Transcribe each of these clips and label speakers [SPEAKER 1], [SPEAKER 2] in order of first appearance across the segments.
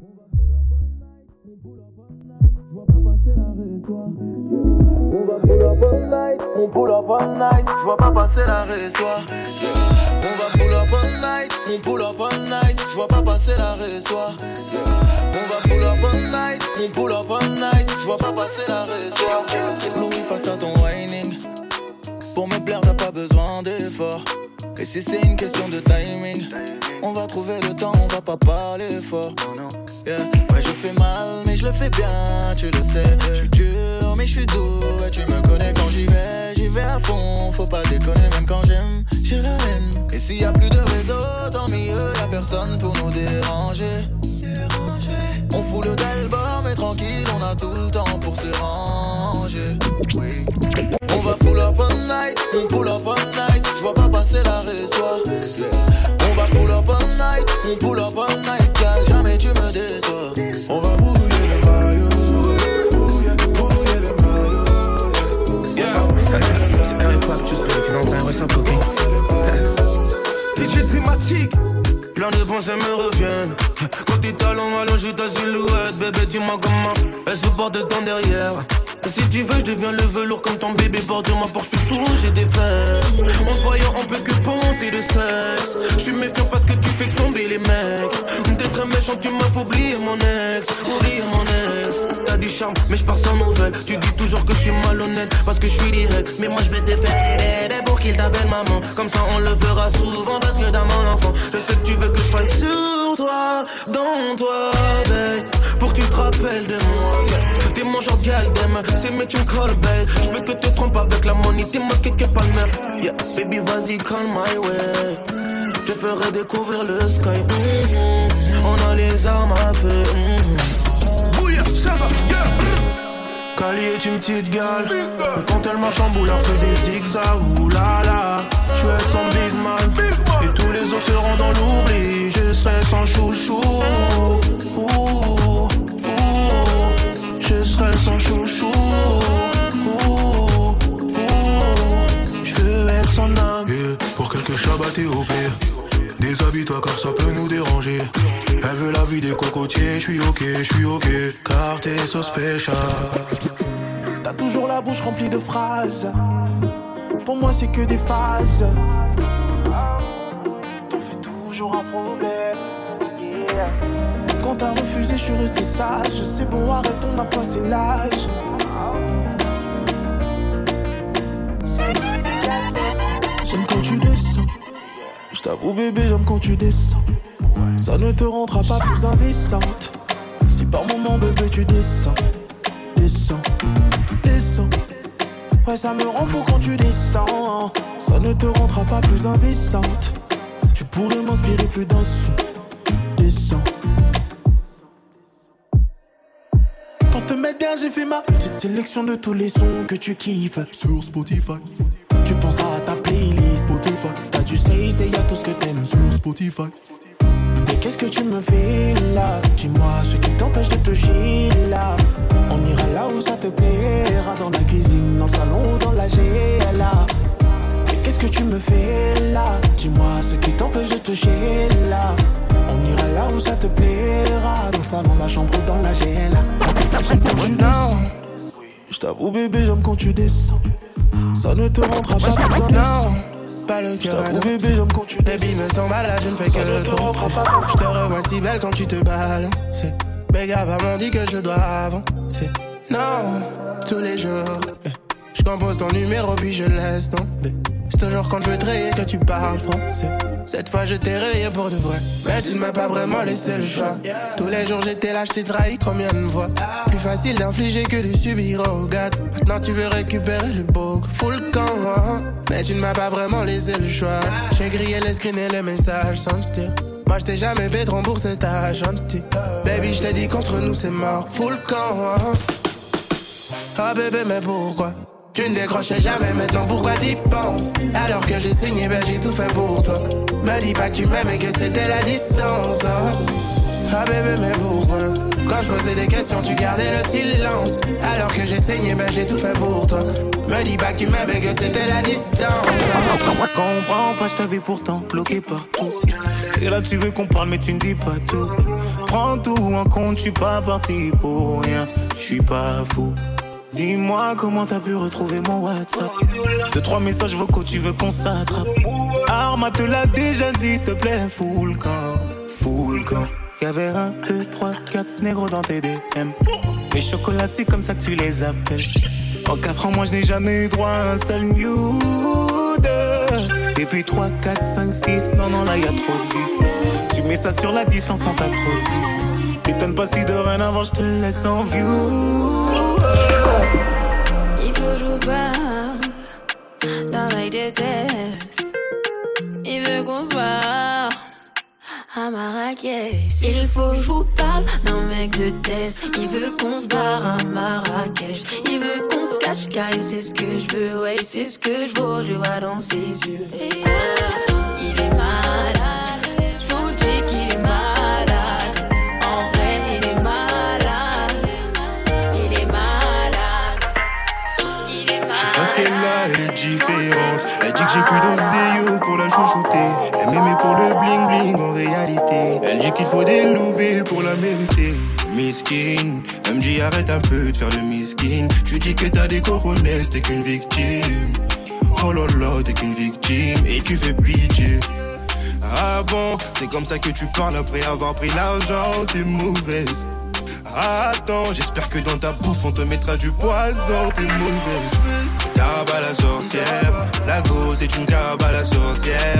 [SPEAKER 1] On va pull up all night, on pull up all night, je vois pas passer la résoie. On va pull up all night, on pull up all night, je vois pas passer la résoie. On va pull up all night, on pull up all night, je vois pas passer la résoie. Louis face à ton whining, pour me plaire t'as pas besoin d'effort. Et si c'est une question de timing, on va trouver le temps, on va pas parler fort. Yeah. Ouais, je fais mal, mais je le fais bien, tu le sais. Je suis dur, mais je suis doux. Et tu me connais quand j'y vais, j'y vais à fond. Faut pas déconner, même quand j'aime, j'ai la haine. Et s'il y a plus de réseau, tant mieux, y a personne pour nous déranger. On fout le d'album, mais tranquille, on a tout le temps pour se ranger. Night, on pull up all night. Je vois pas passer la résoie. On va pull up all night, on pull up all night. Gal, jamais tu me déçois.
[SPEAKER 2] On va bouiller le maillot. Bouiller, bouiller le maillot.
[SPEAKER 3] Yeah. C'est un hip-hop, tu dans un ressort cooking. DJ thématique. Plein de pensées me reviennent. Quand tes talons allongent ta silhouette, bébé, dis-moi comment elle supporte ton derrière. Et si tu veux, je deviens le velours comme ton bébé. Porte-moi pour que je puisse toucher tes fesses. En voyant, on peut que penser de sexe. Je suis méfiant parce que tu fais tomber les mecs. T'es très méchant, tu m'as oublier mon ex. Oublier mon ex. T'as du charme, mais je pars sans nouvelles. Tu dis toujours que je suis malhonnête parce que je suis direct. Mais moi, je vais te faire des bébés pour qu'il t'appelle maman. Comme ça, on le fera souvent parce que dans mon enfant, je sais que tu veux que je sois sur toi, dans toi, babe. Pour que tu te rappelles de moi. T'es mon genre galdem, c'est mais tu me call, babe. Je veux que te trompes avec la money, t'es pas le neuf. Yeah, baby, vas-y, call my way. Je ferai découvrir le sky. Mhm. On a les armes à feu.
[SPEAKER 2] Bouillir, ça va, yeah.
[SPEAKER 3] Cali est une petite gale Mais quand elle marche en boule, elle fait des zigzags Oulala, je veux être son big man Et tous les autres seront dans l'oubli Je serai son chouchou son chouchou Je veux être son âme
[SPEAKER 2] Pour quelques Shabbats et au pire Déshabille-toi car ça peut nous déranger Elle veut la vie des cocotiers, je suis ok, je suis ok Car t'es so special
[SPEAKER 3] T'as toujours la bouche remplie de phrases. Pour moi, c'est que des phases. T'en fais toujours un problème. Yeah. T'as refusé, je suis resté sage. C'est bon, arrête, on a passé l'âge. J'aime quand tu descends. Je t'avoue, bébé, j'aime quand tu descends. Ça ne te rendra pas plus indécente. Si par moment, bébé, tu descends descends, descends. Ouais, ça me rend fou quand tu descends. Ça ne te rendra pas plus indécente. Tu pourrais m'inspirer plus d'un son. Descends. Bien, j'ai fait ma petite sélection de tous les sons que tu kiffes.
[SPEAKER 2] Sur Spotify,
[SPEAKER 3] Tu penseras à ta playlist.
[SPEAKER 2] Spotify,
[SPEAKER 3] T'as du c'est y'a tout ce que t'aimes.
[SPEAKER 2] sur Spotify
[SPEAKER 3] Mais qu'est-ce que tu me fais là? Dis-moi ce qui t'empêche de te chier là. On ira là où ça te plaira, dans la cuisine, dans le salon ou dans la GLA. Mais qu'est-ce que tu me fais là? Dis-moi ce qui t'empêche de te chier là. On ira là où ça te plaira, dans le salon, la chambre ou dans la GLA. Je t'avoue bébé, j'aime quand tu descends. Ça ne te rendra pas plus indécent.
[SPEAKER 4] Pas le cœur à
[SPEAKER 3] bébé, j'aime quand tu
[SPEAKER 4] Baby
[SPEAKER 3] descends.
[SPEAKER 4] me sens malade, je ne fais que le Je te revois si belle quand tu te balances. Béga maman dit que je dois avancer. Non, tous les jours. Je compose ton numéro puis je laisse tomber. C'est toujours quand je veux te rayer que tu parles français. Cette fois je t'ai rayé pour de vrai. Mais tu ne m'as pas vraiment laissé le choix. Tous les jours j'étais là, je trahi combien de fois. Plus facile d'infliger que de subir, oh God. Maintenant tu veux récupérer le beau, full camp. hein. Mais tu ne m'as pas vraiment laissé le choix. J'ai grillé les screens et les messages sans. Moi je t'ai jamais fait de rembourser ta gentil. Baby, je t'ai dit contre nous c'est mort, full camp. hein. Ah bébé, mais pourquoi? Tu ne décrochais jamais, maintenant pourquoi t'y penses? Alors que j'ai saigné, ben j'ai tout fait pour toi. Me dis pas que tu m'aimes et que c'était la distance. hein. Ah bébé, mais pourquoi? Quand je posais des questions, tu gardais le silence. Alors que j'ai saigné, ben j'ai tout fait pour toi. Me dis pas que tu m'aimes et que c'était la distance. hein.
[SPEAKER 3] Comprends pas, je t'avais pourtant bloqué partout. Et là tu veux qu'on parle mais tu ne dis pas tout.
[SPEAKER 5] Prends tout en compte, je suis pas parti pour rien. Je suis pas fou. Dis-moi comment t'as pu retrouver mon WhatsApp. De trois messages vocaux, tu veux qu'on s'attrape. Arma te l'a déjà dit, s'il te plaît, full camp, full camp. Y'avait un, deux, trois, quatre négros dans tes DM. Les chocolats, c'est comme ça que tu les appelles. En quatre ans, moi, je n'ai jamais eu droit à un seul nude. Et puis 3, 4, 5, 6, non, non, là, y a trop de risques. Tu mets ça sur la distance quand t'as trop de risques. T'étonnes pas si de rien avant, je te laisse en view.
[SPEAKER 6] Il faut jouer pas dans ma déteste. Il veut qu'on se voit à Marrakech. Il faut jouer pas d'un mec de test. Il veut qu'on se barre à Marrakech. Il veut qu'on se cache car il sait ce que je veux. Ouais, c'est ce que je veux. Je vois dans ses yeux.
[SPEAKER 5] Elle dit que j'ai plus yo pour la chouchouter. Elle m'aimait pour le bling bling en réalité. Elle dit qu'il faut des louver pour la mériter. Miskin, elle me dit arrête un peu de faire le miskin. Tu dis que t'as des coronets, t'es qu'une victime. Oh là là, t'es qu'une victime et tu fais pitié. Ah bon, c'est comme ça que tu parles après avoir pris l'argent, t'es mauvaise. Attends, j'espère que dans ta bouffe on te mettra du poison, t'es mauvaise. La gauze est une carabe à la sorcière. Carabe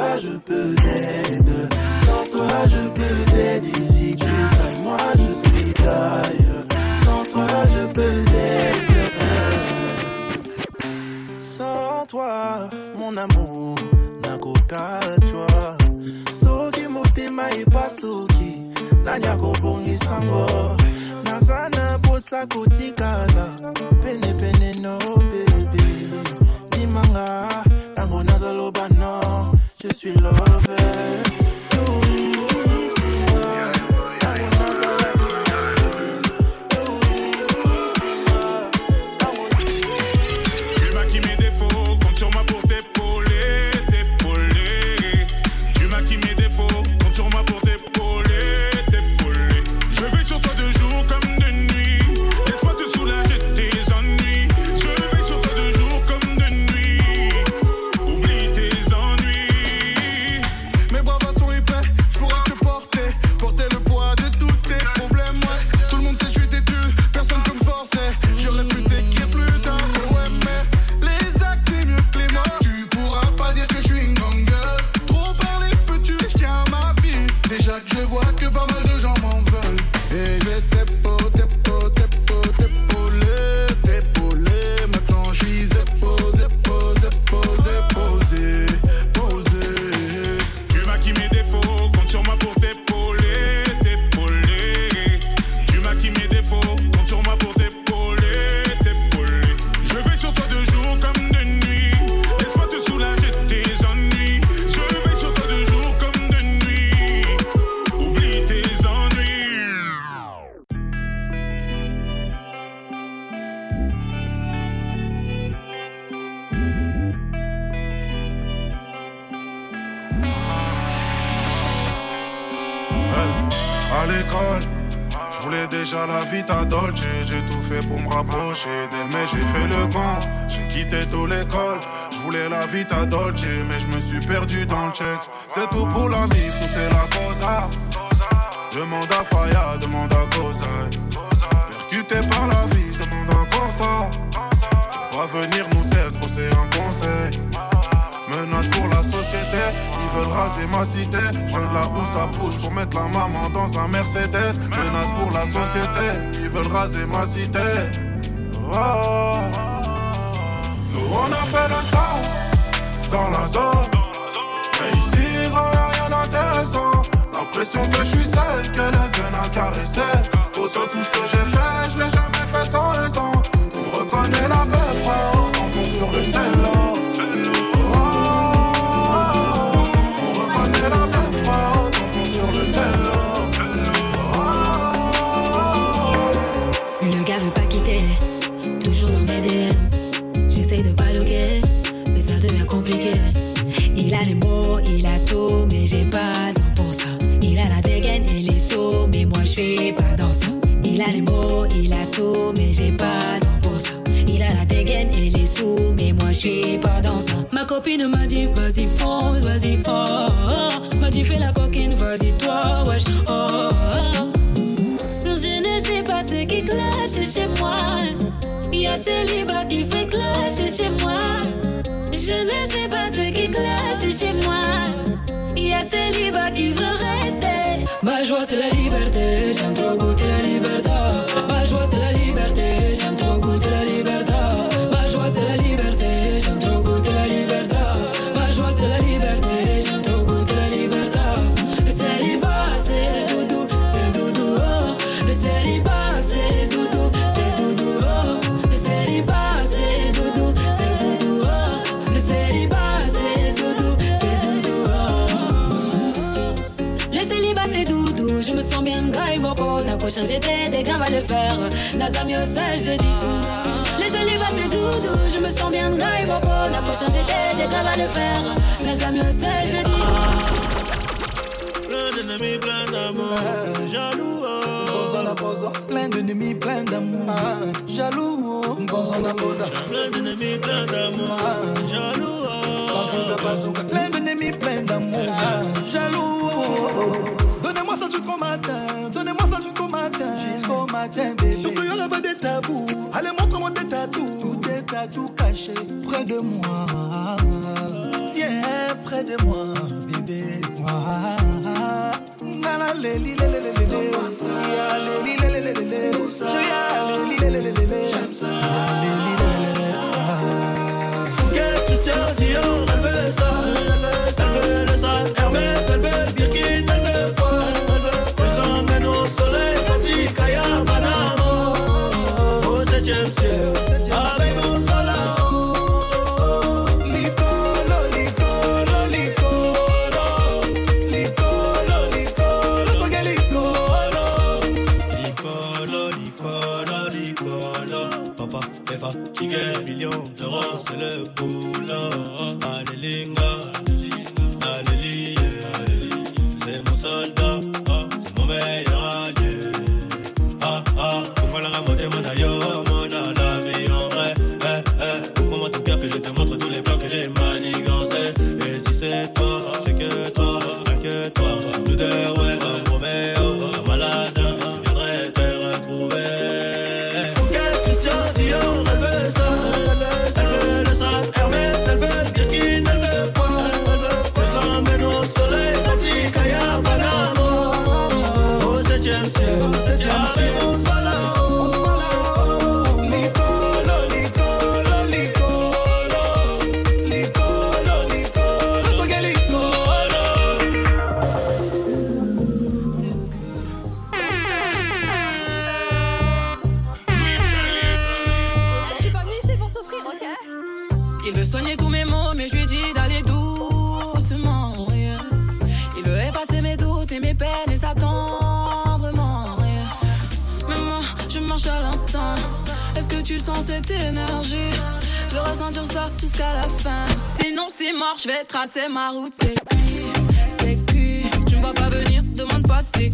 [SPEAKER 7] toi je peux t'aider. Sans toi je peux t'aider. Si tu tailles, moi je suis taille. Sans toi je peux t'aider. Sans toi, mon amour, n'a qu'aucun toi. Soki motema epasuki nanya kobongi sango naza na posa kotikala penepene je
[SPEAKER 8] pour
[SPEAKER 2] me rapprocher d'elle, mais j'ai fait le con. J'ai quitté toute l'école. Je voulais la vie à Dolce, mais je me suis perdu dans le check. C'est tout pour la vie, c'est la cosa. Demande à Faya, demande à Cosa. Percuté par la vie, demande un constat. Pas venir nous tester, c'est un conseil. Menace pour veulent raser ma cité. Je de là où ça bouge pour mettre la maman dans un Mercedes. Menace pour la société, ils veulent raser ma cité. Oh. Nous on a fait le sang dans la zone. Mais ici, rien d'intéressant. L'impression que je suis seul, que le gun a caressé. Autant tout ce que j'ai fait, je l'ai jamais fait sans raison. On reconnaît la meuf, quand on sur le sel
[SPEAKER 9] a les mots, il a tout, mais j'ai pas dans pour ça. Il a la dégaine et les sauts, mais moi je suis pas dans ça. Il a les mots, il a tout, mais j'ai pas dans pour ça. Il a la dégaine et les sous, mais moi je suis pas dans ça. Ma copine m'a dit vas-y fonce, vas-y oh, oh. M'a dit fais la coquine, vas-y toi, wesh oh, oh. Je ne sais pas ce qui clash chez moi. Y a célibat qui fait clash chez moi. Je ne sais pas ce qui clash chez moi. Il y a célibat qui veut rester. Ma joie c'est la liberté, j'aime trop goûter la liberté. Des gars va le faire Dans un mieux ça je dis Le célibat c'est doudou, je me sens bien graille boko D'un coup j'étais des gars va le faire mieux ça je dis
[SPEAKER 10] Plein d'ennemis, plein d'amour, jaloux. oh.
[SPEAKER 11] Plein d'ennemis, plein d'amour. Jaloux, oh.
[SPEAKER 10] Plein d'ennemis, plein d'amour, jaloux. oh.
[SPEAKER 11] Plein d'ennemis, plein d'amour. Jaloux. Donnez-moi ça jusqu'au matin. Matin, bébé. Surtout, pas des tabous. Allez, montre-moi tes tatous. Tous tes tatous cachés près de moi. Viens près de moi, bébé. Nana, lé, lé, lé,
[SPEAKER 10] C'est
[SPEAKER 12] cette énergie. Je veux ressentir ça jusqu'à la fin. Sinon, c'est mort, je vais tracer ma route. C'est cuit, c'est cuit. Tu me vois pas venir, demande pas c'est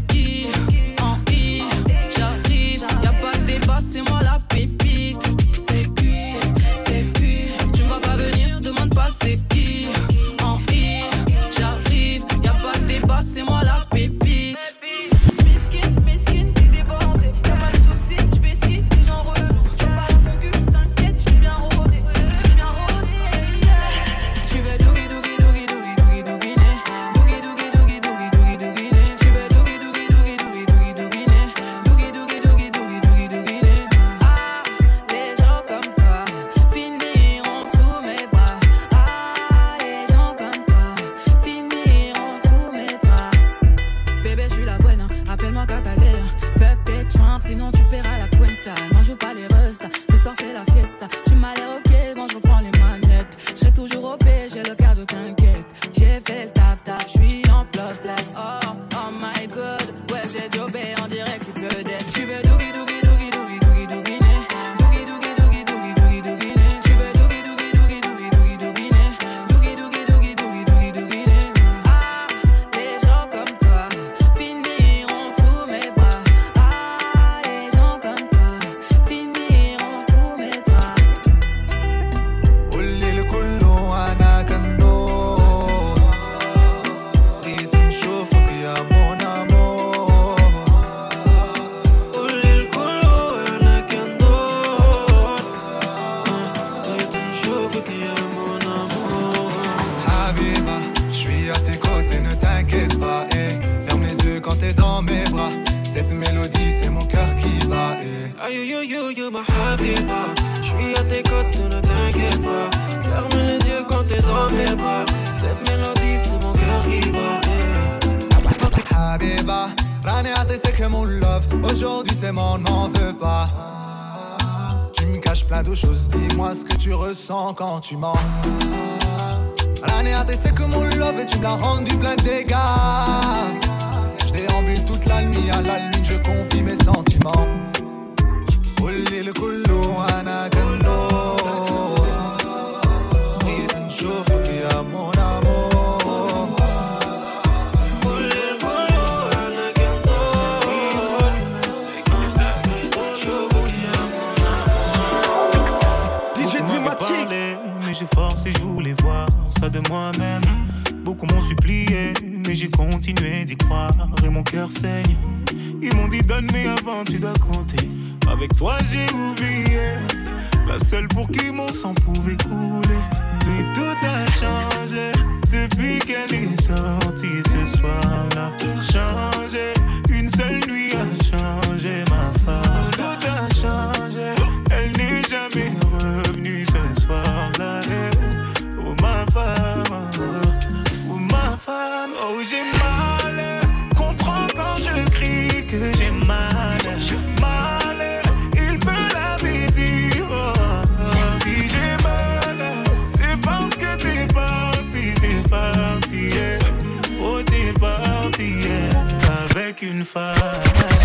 [SPEAKER 13] Aujourd'hui, c'est mon m'en veux pas. Tu me caches plein de choses, dis-moi ce que tu ressens quand tu mens. L'année a c'est que mon love et tu me l'as rendu plein de dégâts. Je déambule toute la nuit à la lune, je confie mes sentiments.
[SPEAKER 14] le de moi-même. Beaucoup m'ont supplié, mais j'ai continué d'y croire et mon cœur saigne. Ils m'ont dit donne mais avant tu dois compter. Avec toi j'ai oublié, la seule pour qui mon sang pouvait couler. Mais tout a changé depuis qu'elle est sortie ce soir-là. Changé, une seule nuit a changé ma femme. où j'ai mal. Comprends quand je crie que j'ai mal. Mal, il peut l'avait dit. Oh, si j'ai mal, c'est parce que t'es parti, t'es parti. Oh, t'es parti avec une femme.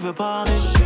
[SPEAKER 14] leave a
[SPEAKER 7] body.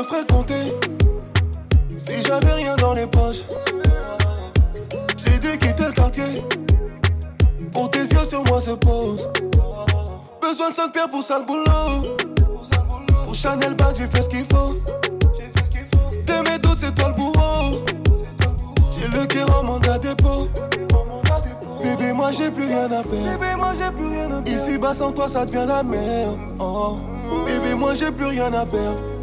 [SPEAKER 15] M'aurais fréquenté si j'avais rien dans les poches. J'ai dû quitter le quartier pour tes yeux sur moi se posent. Besoin de 5 pierres pour ça le boulot. Pour Chanel Bag, j'ai fait ce qu'il faut. T'es mes doutes, c'est toi le bourreau. J'ai le cœur en mandat dépôt. Bébé, moi j'ai plus rien à perdre. Ici bas sans toi, ça devient la merde. Oh. Bébé, moi j'ai plus rien à perdre.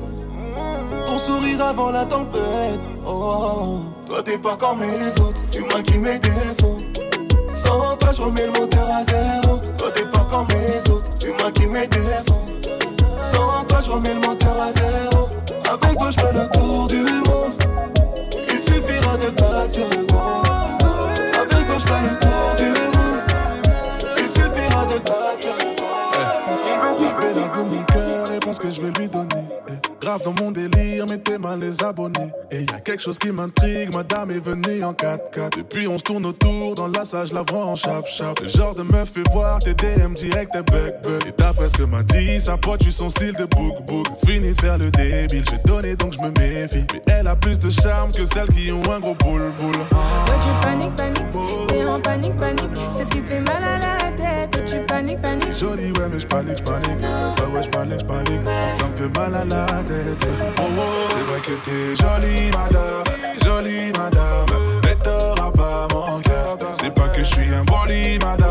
[SPEAKER 15] Sourire avant la tempête. Oh. Toi t'es pas comme les autres, tu maquilles mes défauts. Sans toi, je remets le moteur à zéro. Toi t'es pas comme les autres, tu maquilles mes défauts. Sans toi, je remets le moteur à zéro. Avec toi, je fais le tour du monde. Il suffira de 4 secondes. Avec toi, je fais le tour du monde. Il suffira de 4 secondes.
[SPEAKER 5] La belle a vu mon cœur, réponse que je vais lui donner. Grave dans mon délire, mettez mal les abonnés. Et y a quelque chose qui m'intrigue, madame est venue en 4x4. Depuis on se tourne autour, dans la je la vois en chap-chap. Le genre de meuf fait voir tes DM direct, tes bug. Et d'après ce que m'a dit, sa pote, tu son style de book book. Fini de faire le débile, j'ai donné donc je me méfie. Mais elle a plus de charme que celles qui ont un gros boule boule.
[SPEAKER 16] Ouais, tu paniques, paniques, t'es en panique, panique. C'est ce qui te fait mal à la tête. Tu paniques, paniques.
[SPEAKER 5] Joli, ouais, mais je panique, je panique. Ouais, ouais, je panique, je panique. Ça me fait mal à la tête. Oh, oh, c'est vrai que t'es jolie, madame. Jolie, madame. Mais t'auras pas mon cœur. C'est pas que je suis un poli, madame.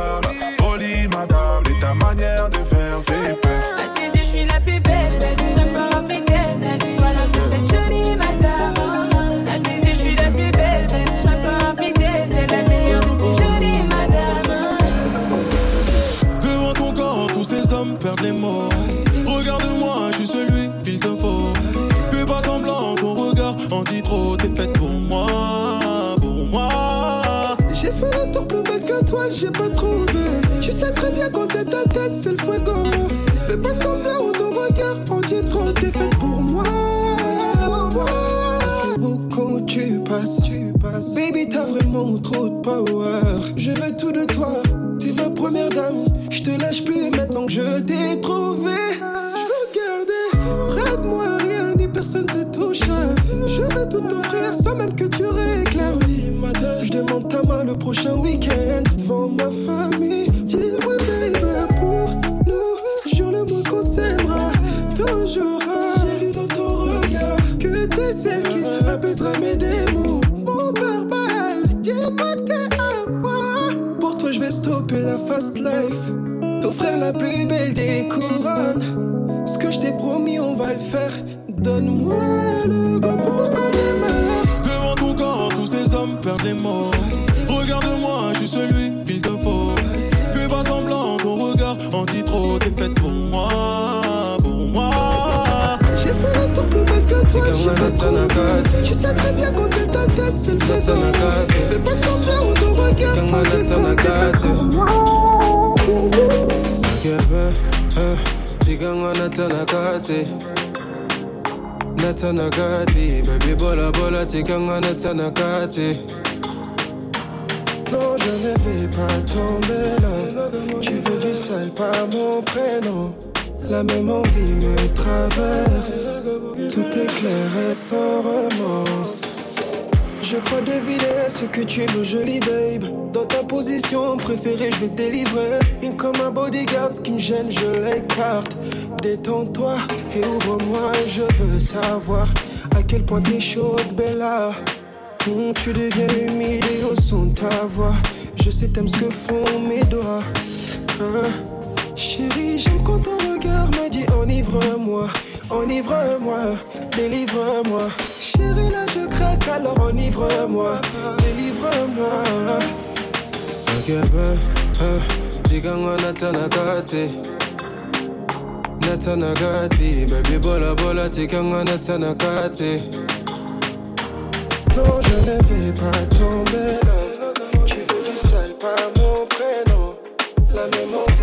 [SPEAKER 17] Fais pas semblant
[SPEAKER 18] ou ton regard dit trop, t'es faite pour moi. Ça fait beaucoup tu passes, tu passes. Baby, t'as vraiment trop de power. Je veux tout de toi, t'es ma première dame. Je te lâche plus maintenant que je t'ai trouvé. Je veux garder près de moi, rien ni personne te touche. Je vais tout t'offrir sans même que tu réclames. Je demande ta main le prochain week-end devant ma famille. Dis-moi, J'ai lu dans ton regard que t'es celle qui apaisera mes démons. Mon barbare, dis-moi t'es à moi. Pour toi, je vais stopper la fast life. T'offrir la plus belle des couronnes. Ce que je t'ai promis, on va le faire. Donne-moi le goût pour qu'on démarre.
[SPEAKER 17] Devant ton corps, tous ces hommes perdent les mots.
[SPEAKER 18] J'ai pas trouvé. Tu sais très bien quand t'es ta tête, c'est le fuego. Fais pas semblant ou ton regard.
[SPEAKER 17] Baby bola bola tanakati
[SPEAKER 18] Non, je ne vais pas tomber là. Tu veux du sale, pas mon prénom. La même envie me traverse. Tout est clair et sans romance. Je crois deviner ce que tu veux, jolie babe. Dans ta position préférée, je vais te délivrer. Une comme un bodyguard, ce qui me gêne, je l'écarte. Détends-toi et ouvre-moi, je veux savoir à quel point t'es chaude, Bella. Hum, tu deviens humide et au son de ta voix. Je sais, t'aimes ce que font mes doigts. Hein? Chérie, j'aime quand ton regard me dit enivre-moi, enivre-moi, délivre-moi. Chérie, là je craque, alors enivre-moi, délivre-moi.
[SPEAKER 17] Akebe Chikangana tanakati Natanakati Baby bola bola chikangana tanakati
[SPEAKER 18] Non, je ne vais pas tomber là. Tu veux du sale, pas mon prénom. La même envie